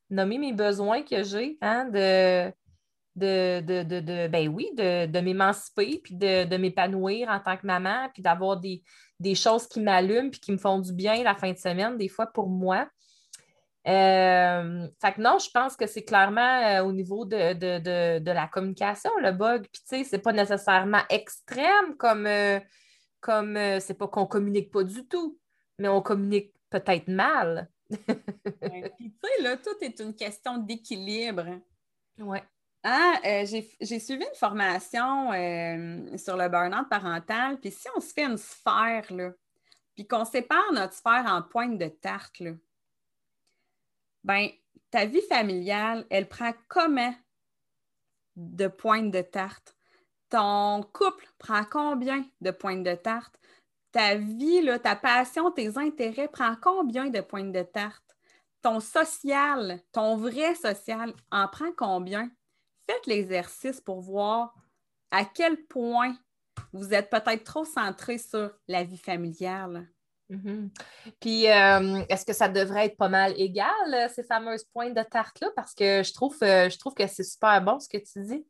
Nommer mes besoins que j'ai, hein, de, de, de, ben oui, de, m'émanciper, puis de, m'épanouir en tant que maman, puis d'avoir des, des, choses qui m'allument, puis qui me font du bien la fin de semaine, des fois pour moi. Euh, fait que non, je pense que c'est clairement euh, au niveau de, la communication, le bug. Puis, tu sais, c'est pas nécessairement extrême comme, euh, comme c'est pas qu'on communique pas du tout, mais on communique peut-être mal. Puis, tu sais, là, tout est une question d'équilibre. Oui. Ah, j'ai suivi une formation sur le burn-out parental. Puis, si on se fait une sphère, là, puis qu'on sépare notre sphère en pointe de tarte, là, ben, ta vie familiale, elle prend comment de pointes de tarte? Ton couple prend combien de pointes de tarte? Ta vie, ta passion, tes intérêts prend combien de pointes de tarte? Ton social, ton vrai social, en prend combien? Faites l'exercice pour voir à quel point vous êtes peut-être trop centré sur la vie familiale. Mhm. Puis, euh, est-ce que ça devrait être pas mal égal, euh, ces fameuses pointes de tarte-là? Parce que je trouve, euh, je trouve que c'est super bon ce que tu dis.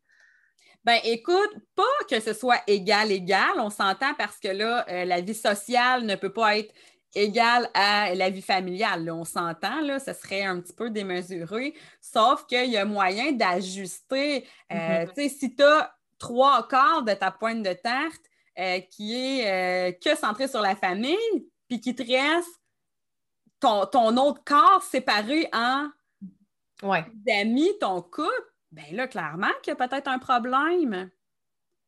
Ben écoute, pas que ce soit égal, égal, on s'entend parce que là, la vie sociale ne peut pas être égale à la vie familiale. on s'entend, là, ce serait un petit peu démesuré, sauf qu'il y a moyen d'ajuster. Tu sais, si tu as trois quarts de ta pointe de tarte qui est que centrée sur la famille, puis qu'il te reste ton, autre corps séparé en ouais. amis, ton couple, bien là, clairement qu'il y a peut-être un problème.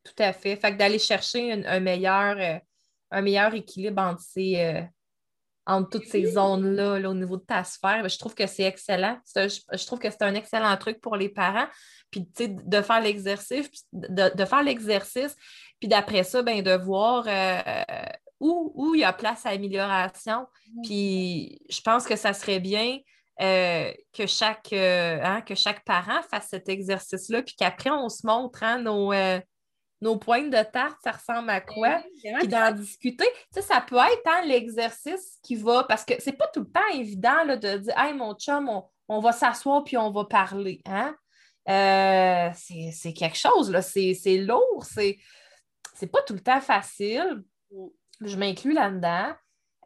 Tout à fait. Fait que d'aller chercher un, meilleur, euh, un meilleur équilibre entre, ces, euh, entre toutes ces zones-là au niveau de ta sphère, ben, je trouve que c'est excellent. Je, trouve que c'est un excellent truc pour les parents. Puis, de faire l'exercice, de, faire l'exercice, puis d'après ça, ben, de voir euh, où, il y a place à amélioration. Puis je pense que ça serait bien euh, que, chaque, euh, hein, que chaque parent fasse cet exercice-là, puis qu'après, on se montre hein, nos, euh, nos pointes de tarte, ça ressemble à quoi, puis d'en discuter. Tu sais, ça peut être hein, l'exercice qui va, parce que c'est pas tout le temps évident là, de dire Hey, mon chum, on, va s'asseoir puis on va parler. Hein? euh, c'est quelque chose, là. C'est lourd, c'est pas tout le temps facile. Mm. Je m'inclus là-dedans.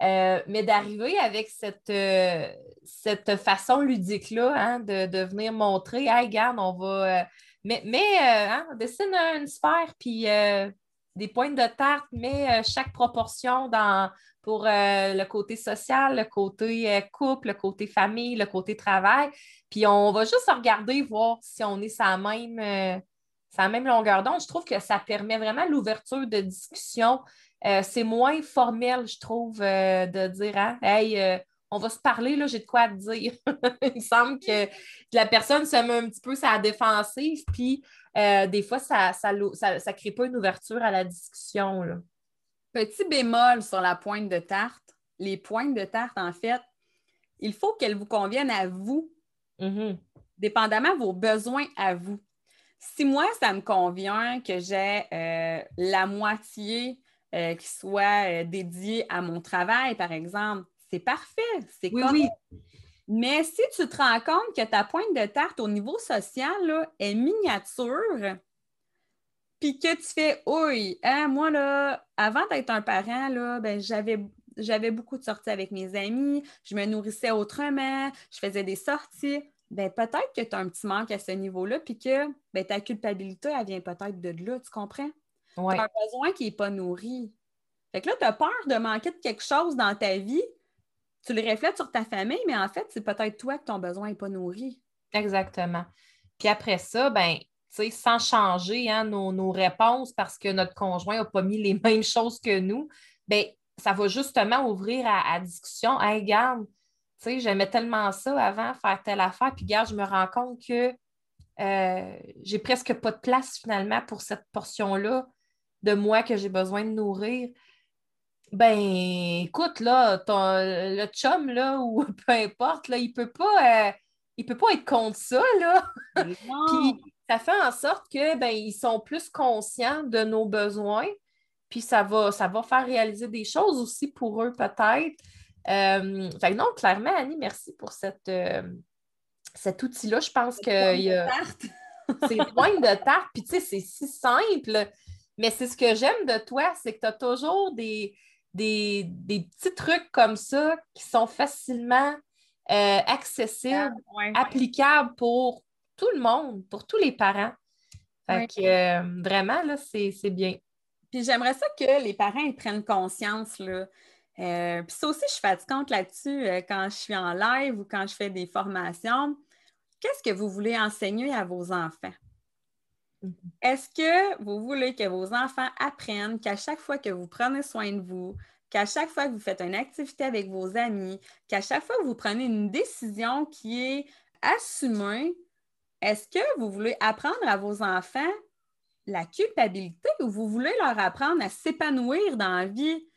Euh, mais d'arriver avec cette, euh, cette façon ludique-là, hein, de, venir montrer, hey, regarde, on va. Mais mais hein, dessine une sphère, puis des pointes de tarte, mais chaque proportion dans, pour le côté social, le côté couple, le côté famille, le côté travail. Puis on va juste regarder, voir si on est sa même, euh, même longueur d'onde. Je trouve que ça permet vraiment l'ouverture de discussion. Euh, c'est moins formel, je trouve, euh, de dire hein, Hey, on va se parler, là, j'ai de quoi te dire. Il me semble que la personne se met un petit peu sa défensive, puis des fois, ça ne ça, ça, crée pas une ouverture à la discussion. Petit bémol sur la pointe de tarte. Les pointes de tarte, en fait, il faut qu'elles vous conviennent à vous Mm-hmm. Dépendamment de vos besoins à vous. Si moi, ça me convient que j'ai euh, la moitié euh, qui soit euh, dédiée à mon travail, par exemple, c'est parfait, c'est oui, oui. Mais si tu te rends compte que ta pointe de tarte au niveau social est miniature, puis que tu fais oui, hein, moi là, avant d'être un parent, là, ben, j'avais j'avais beaucoup de sorties avec mes amis, je me nourrissais autrement, je faisais des sorties. Ben, peut-être que tu as un petit manque à ce niveau-là, puis que ben, ta culpabilité, elle vient peut-être de là, tu comprends? Tu as un besoin qui n'est pas nourri. Fait que là, tu as peur de manquer de quelque chose dans ta vie. Tu le reflètes sur ta famille, mais en fait, c'est peut-être toi que ton besoin n'est pas nourri. Exactement. Puis après ça, ben, sans changer hein, nos, réponses parce que notre conjoint n'a pas mis les mêmes choses que nous, ben, ça va justement ouvrir à, discussion. Hey, garde, j'aimais tellement ça avant, faire telle affaire, puis garde, je me rends compte que euh, j'ai presque pas de place finalement pour cette portion-là de moi que j'ai besoin de nourrir. Ben, écoute, là, le chum, là, ou peu importe, là, il peut pas, euh, il peut pas être contre ça, là. puis ça fait en sorte que, ben, ils sont plus conscients de nos besoins, puis ça va, ça va faire réaliser des choses aussi pour eux, peut-être. Euh, fait non, clairement, Annie, merci pour cette, euh, cet outil-là. Je pense que c'est point de tarte, puis tu sais, c'est si simple. Mais c'est ce que j'aime de toi, c'est que tu as toujours des, des, petits trucs comme ça qui sont facilement euh, accessibles, applicables pour tout le monde, pour tous les parents. Fait que vraiment, là, c'est bien. Puis j'aimerais ça que les parents prennent conscience. Là. Euh, puis ça aussi, je suis fatigante là-dessus euh, quand je suis en live ou quand je fais des formations. Qu'est-ce que vous voulez enseigner à vos enfants? Mm-hmm. Est-ce que vous voulez que vos enfants apprennent qu'à chaque fois que vous prenez soin de vous, qu'à chaque fois que vous faites une activité avec vos amis, qu'à chaque fois que vous prenez une décision qui est assumée, est-ce que vous voulez apprendre à vos enfants la culpabilité ou vous voulez leur apprendre à s'épanouir dans la vie,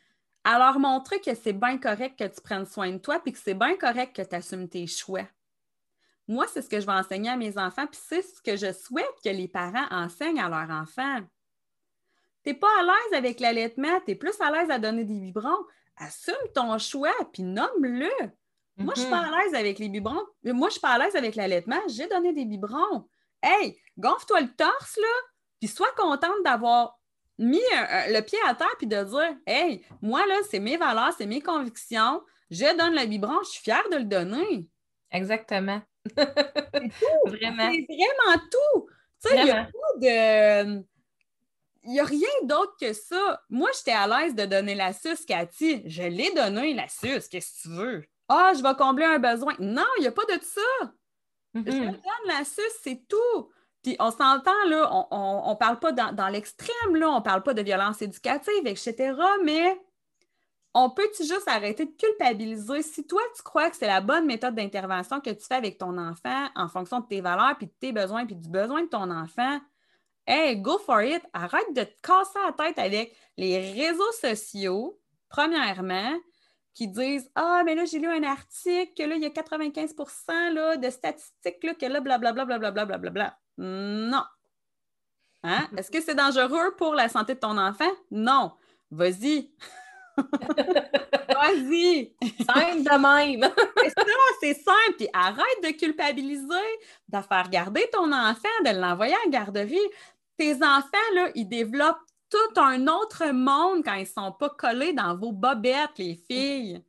à leur montrer que c'est bien correct que tu prennes soin de toi puis que c'est bien correct que tu assumes tes choix? Moi, c'est ce que je vais enseigner à mes enfants, puis c'est ce que je souhaite que les parents enseignent à leurs enfants. Tu n'es pas à l'aise avec l'allaitement, tu es plus à l'aise à donner des biberons. Assume ton choix, puis nomme-le. Moi, je suis pas mhm. à l'aise avec les biberons. Moi, je suis pas à l'aise avec l'allaitement. J'ai donné des biberons. Hey, gonfle-toi le torse, là, puis sois contente d'avoir mis le pied à terre puis de dire Hey, moi, là, c'est mes valeurs, c'est mes convictions. Je donne le biberon, je suis fière de le donner. Exactement. Vraiment. C'est vraiment tout. Tu sais, il n'y a pas de. Il n'y a rien d'autre que ça. Moi, j'étais à l'aise de donner la suce, Cathy. Je l'ai donné, la suce. Qu'est-ce que tu veux? Ah, je vais combler un besoin. Non, il n'y a pas de ça. Je mm-hmm. donne la suce, c'est tout. Puis on s'entend, là, on ne parle pas dans, l'extrême, là, on ne parle pas de violence éducative, etc., mais on peut-tu juste arrêter de culpabiliser? Si toi, tu crois que c'est la bonne méthode d'intervention que tu fais avec ton enfant en fonction de tes valeurs, puis de tes besoins, puis du besoin de ton enfant, hey, go for it! Arrête de te casser la tête avec les réseaux sociaux, premièrement, qui disent Ah, mais là, j'ai lu un article, que là, il y a 95 là, de statistiques, là, que là, blablabla, blablabla, blablabla. Non. Hein? Est-ce que c'est dangereux pour la santé de ton enfant? Non. Vas-y. Vas-y! Simple de même! c'est ça, c'est simple. Puis arrête de culpabiliser, de faire garder ton enfant, de l'envoyer à la garderie. Tes enfants, là, ils développent tout un autre monde quand ils ne sont pas collés dans vos bobettes, les filles.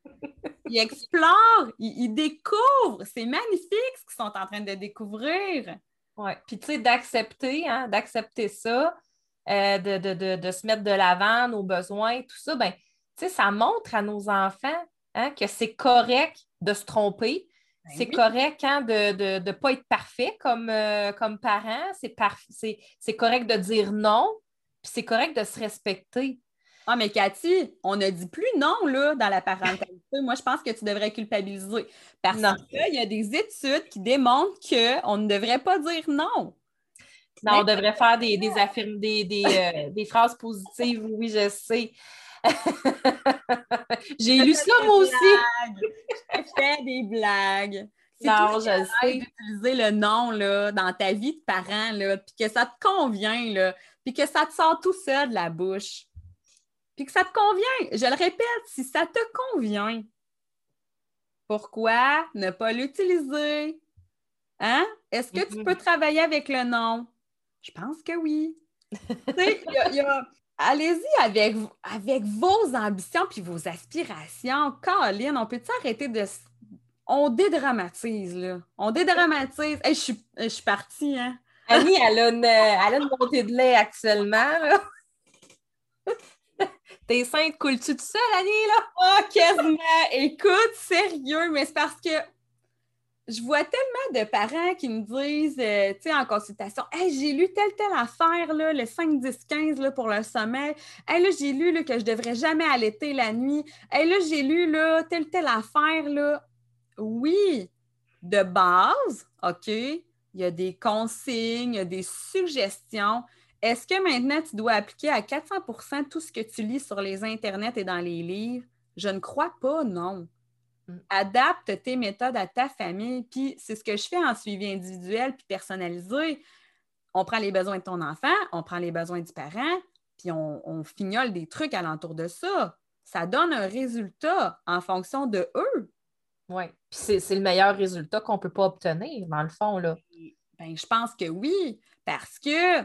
Ils explorent, ils, découvrent. C'est magnifique ce qu'ils sont en train de découvrir. Oui, puis tu sais, d'accepter, hein, d'accepter ça, euh, de, se mettre de l'avant, nos besoins, tout ça, ben, sais, ça montre à nos enfants hein, que c'est correct de se tromper. Ben c'est correct hein, de ne pas être parfait comme, euh, comme parent. C'est correct de dire non. Puis c'est correct de se respecter. Ah, mais Cathy, on ne dit plus non là, dans la parentalité. Moi, je pense que tu devrais culpabiliser. Parce qu'il y a des études qui démontrent qu'on ne devrait pas dire non. Non, on devrait faire des, des, affirmes, des, euh, des, phrases positives, oui, je sais. J'ai lu ça, moi aussi. Je fais des blagues. Non, je sais. d'utiliser le nom là, dans ta vie de parent, là, puis que ça te convient, là, puis que ça te sort tout seul de la bouche, puis que ça te convient. Je le répète, si ça te convient, pourquoi ne pas l'utiliser? Hein? Est-ce que tu mm-hmm. peux travailler avec le nom? Je pense que oui. Allez-y avec, avec vos ambitions puis vos aspirations. Caroline, on peut-tu arrêter de. On dédramatise, là. On dédramatise. je, suis, je suis partie, hein? Annie, elle a, une, elle a une montée de lait actuellement. Tes seins coulent-tu tout seul, Annie, là? Oh, quasiment! Écoute, sérieux, mais c'est parce que je vois tellement de parents qui me disent, euh, tu sais, en consultation, j'ai lu telle, telle affaire, là, le 5, 10, 15 là, pour le sommeil. Hey, là, j'ai lu que je devrais jamais allaiter la nuit. Hey, là, j'ai lu là, telle, telle affaire. Là. Oui, de base, OK, il y a des consignes, il y a des suggestions. Est-ce que maintenant tu dois appliquer à 400% tout ce que tu lis sur les internets et dans les livres? Je ne crois pas, non. Mm. Adapte tes méthodes à ta famille, puis c'est ce que je fais en suivi individuel puis personnalisé. On prend les besoins de ton enfant, on prend les besoins du parent, puis on, on fignole des trucs alentour de ça. Ça donne un résultat en fonction de eux. Oui, puis c'est le meilleur résultat qu'on ne peut pas obtenir, dans le fond, là. Ben, je pense que oui, parce que,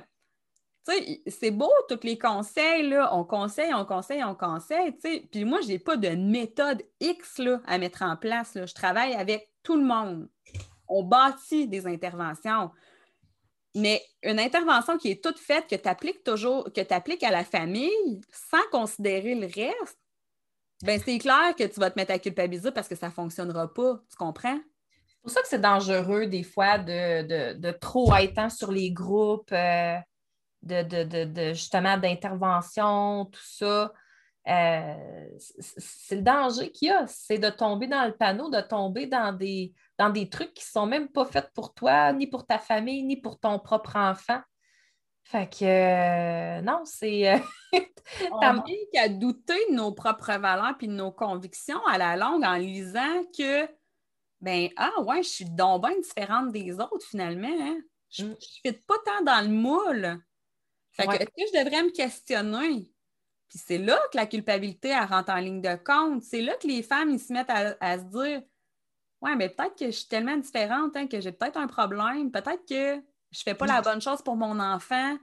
c'est beau, tous les conseils, là, on conseille, on conseille, on conseille. Puis moi, je n'ai pas de méthode X, là, à mettre en place, là. Je travaille avec tout le monde. On bâtit des interventions. Mais une intervention qui est toute faite, que tu appliques toujours, que tu appliques à la famille, sans considérer le reste, ben, c'est clair que tu vas te mettre à culpabiliser parce que ça ne fonctionnera pas. Tu comprends? C'est pour ça que c'est dangereux des fois de, trop être sur les groupes, euh, de, justement d'intervention, tout ça. Euh, c'est le danger qu'il y a, c'est de tomber dans le panneau, de tomber dans des, dans des trucs qui ne sont même pas faits pour toi, ni pour ta famille, ni pour ton propre enfant. Fait que euh, non, c'est. Euh, on qu'à douter de nos propres valeurs puis de nos convictions à la longue en lisant que ben ah ouais, je suis donc bien différente des autres finalement. Hein. Je ne mm. suis pas tant dans le moule. Fait que est-ce que je devrais me questionner? Puis c'est là que la culpabilité elle rentre en ligne de compte. C'est là que les femmes ils se mettent à, se dire Ouais, mais peut-être que je suis tellement différente hein, que j'ai peut-être un problème. Peut-être que je ne fais pas la bonne chose pour mon enfant.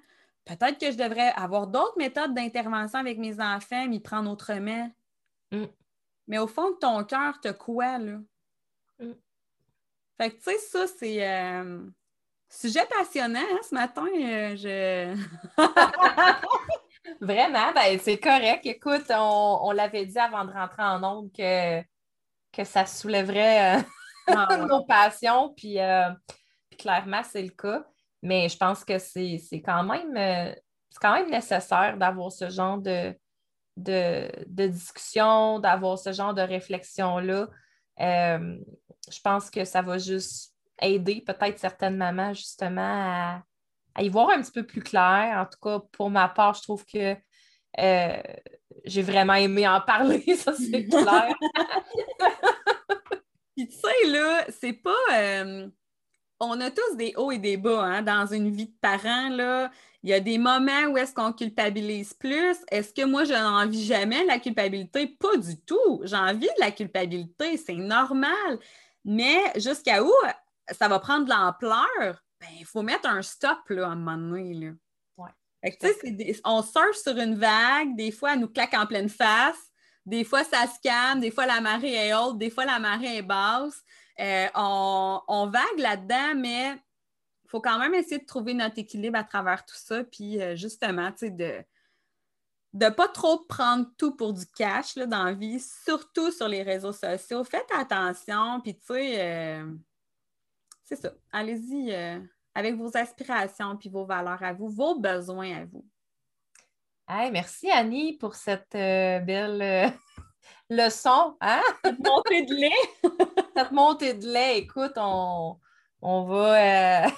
Peut-être que je devrais avoir d'autres méthodes d'intervention avec mes enfants, m'y prendre autrement. Mm. Mais au fond de ton cœur, tu quoi, là? Mm. Fait que, tu sais, ça, c'est. Euh, sujet passionnant, hein, ce matin. Euh, je. Vraiment, ben, c'est correct. Écoute, on, l'avait dit avant de rentrer en ondes que, que ça soulèverait euh, ah, nos passions, puis clairement, c'est le cas. Mais je pense que c'est quand même euh, quand même nécessaire d'avoir ce genre de, de, discussion, d'avoir ce genre de réflexion-là. Euh, je pense que ça va juste aider peut-être certaines mamans justement à, y voir un petit peu plus clair. En tout cas, pour ma part, je trouve que euh, j'ai vraiment aimé en parler, ça c'est clair. Puis tu sais, là, c'est pas on a tous des hauts et des bas hein, dans une vie de parent. Là. Il y a des moments où est-ce qu'on culpabilise plus? Est-ce que moi, je n'en vis jamais la culpabilité? Pas du tout. J'ai envie de la culpabilité, c'est normal. Mais jusqu'à où ça va prendre de l'ampleur? Ben, il faut mettre un stop là, à un moment donné. Là. on surfe sur une vague, des fois, elle nous claque en pleine face, des fois, ça se calme, des fois, la marée est haute, des fois, la marée est basse. Euh, on, on, vague là-dedans, mais faut quand même essayer de trouver notre équilibre à travers tout ça. Puis euh, justement, tu sais, de ne pas trop prendre tout pour du cash là, dans la vie, surtout sur les réseaux sociaux. Faites attention, puis tu sais, euh, c'est ça. Allez-y euh, avec vos aspirations, puis vos valeurs à vous, vos besoins à vous. Hey, merci Annie pour cette belle leçon. Hein? Cette montée de lait. cette montée de lait, écoute, on, on va, euh,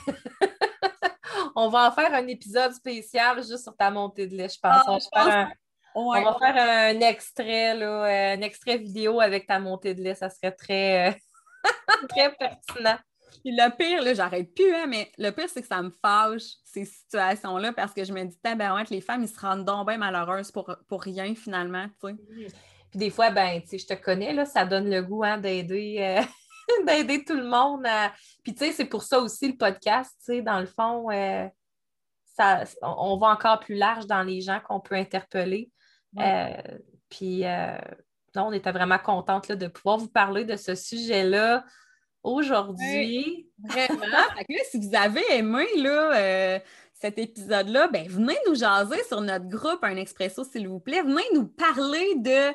on va en faire un épisode spécial juste sur ta montée de lait, je pense. Ah, on, va faire un extrait, là, un extrait vidéo avec ta montée de lait. Ça serait très, euh, très pertinent. Le pire, là, j'arrête plus, hein, mais le pire, c'est que ça me fâche, ces situations-là, parce que je me dis, ben, les femmes, ils se rendent donc bien malheureuses pour, pour rien, finalement, Puis des fois, ben, tu sais, je te connais, là, ça donne le goût hein, d'aider. Euh, d'aider tout le monde à. Puis, tu sais, c'est pour ça aussi le podcast, tu sais, dans le fond, euh, ça, on va encore plus large dans les gens qu'on peut interpeller. Euh, puis, euh, on était vraiment contente de pouvoir vous parler de ce sujet-là aujourd'hui. vraiment. si vous avez aimé là, cet épisode-là, ben, venez nous jaser sur notre groupe Un Expresso, s'il vous plaît. Venez nous parler de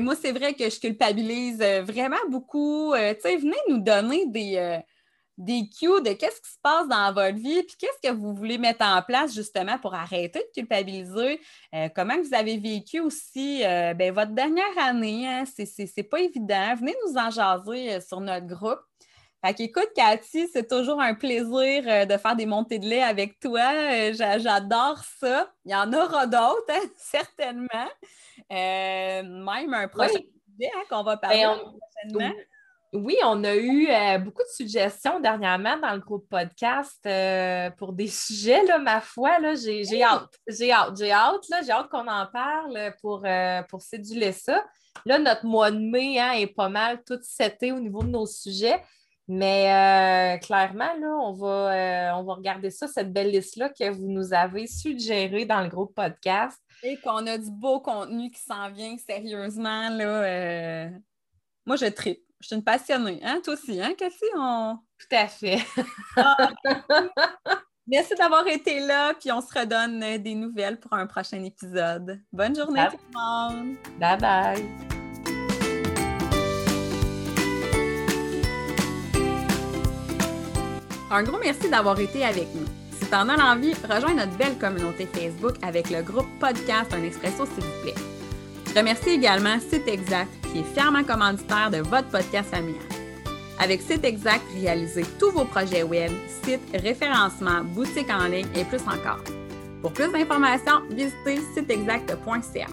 moi, c'est vrai que je culpabilise euh, vraiment beaucoup. Euh, venez nous donner des, euh, des cues de qu'est-ce qui se passe dans votre vie, puis qu'est-ce que vous voulez mettre en place justement pour arrêter de culpabiliser. comment vous avez vécu aussi ben, votre dernière année. Hein? c'est pas évident. Venez nous en jaser sur notre groupe. Fait qu'écoute, Cathy, c'est toujours un plaisir de faire des montées de lait avec toi. J'adore ça. Il y en aura d'autres, hein, certainement. Euh, même un projet hein, qu'on va parler ben, prochainement. Oui, on a eu euh, beaucoup de suggestions dernièrement dans le groupe podcast euh, pour des sujets, là, ma foi. Là, j'ai, hâte. J'ai hâte. J'ai hâte. j'ai hâte qu'on en parle pour, pour séduler ça. Là, notre mois de mai hein, est pas mal tout seté au niveau de nos sujets. Mais clairement, là, on va, on va regarder ça, cette belle liste-là que vous nous avez suggérée dans le groupe podcast. Et qu'on a du beau contenu qui s'en vient sérieusement. Là, euh, Moi, je tripe. Je suis une passionnée. Hein? Toi aussi, hein, Cassie? Tout à fait. Ah, merci d'avoir été là, puis on se redonne des nouvelles pour un prochain épisode. Bonne journée tout le monde. Bye bye. Un gros merci d'avoir été avec nous t'en as l'envie, rejoins notre belle communauté Facebook avec le groupe Podcast Un Expresso, s'il vous plaît. Je remercie également Site Exact, qui est fièrement commanditaire de votre podcast familial. Avec Site Exact, réalisez tous vos projets web, sites, référencement, boutiques en ligne et plus encore. Pour plus d'informations, visitez siteexact.ca.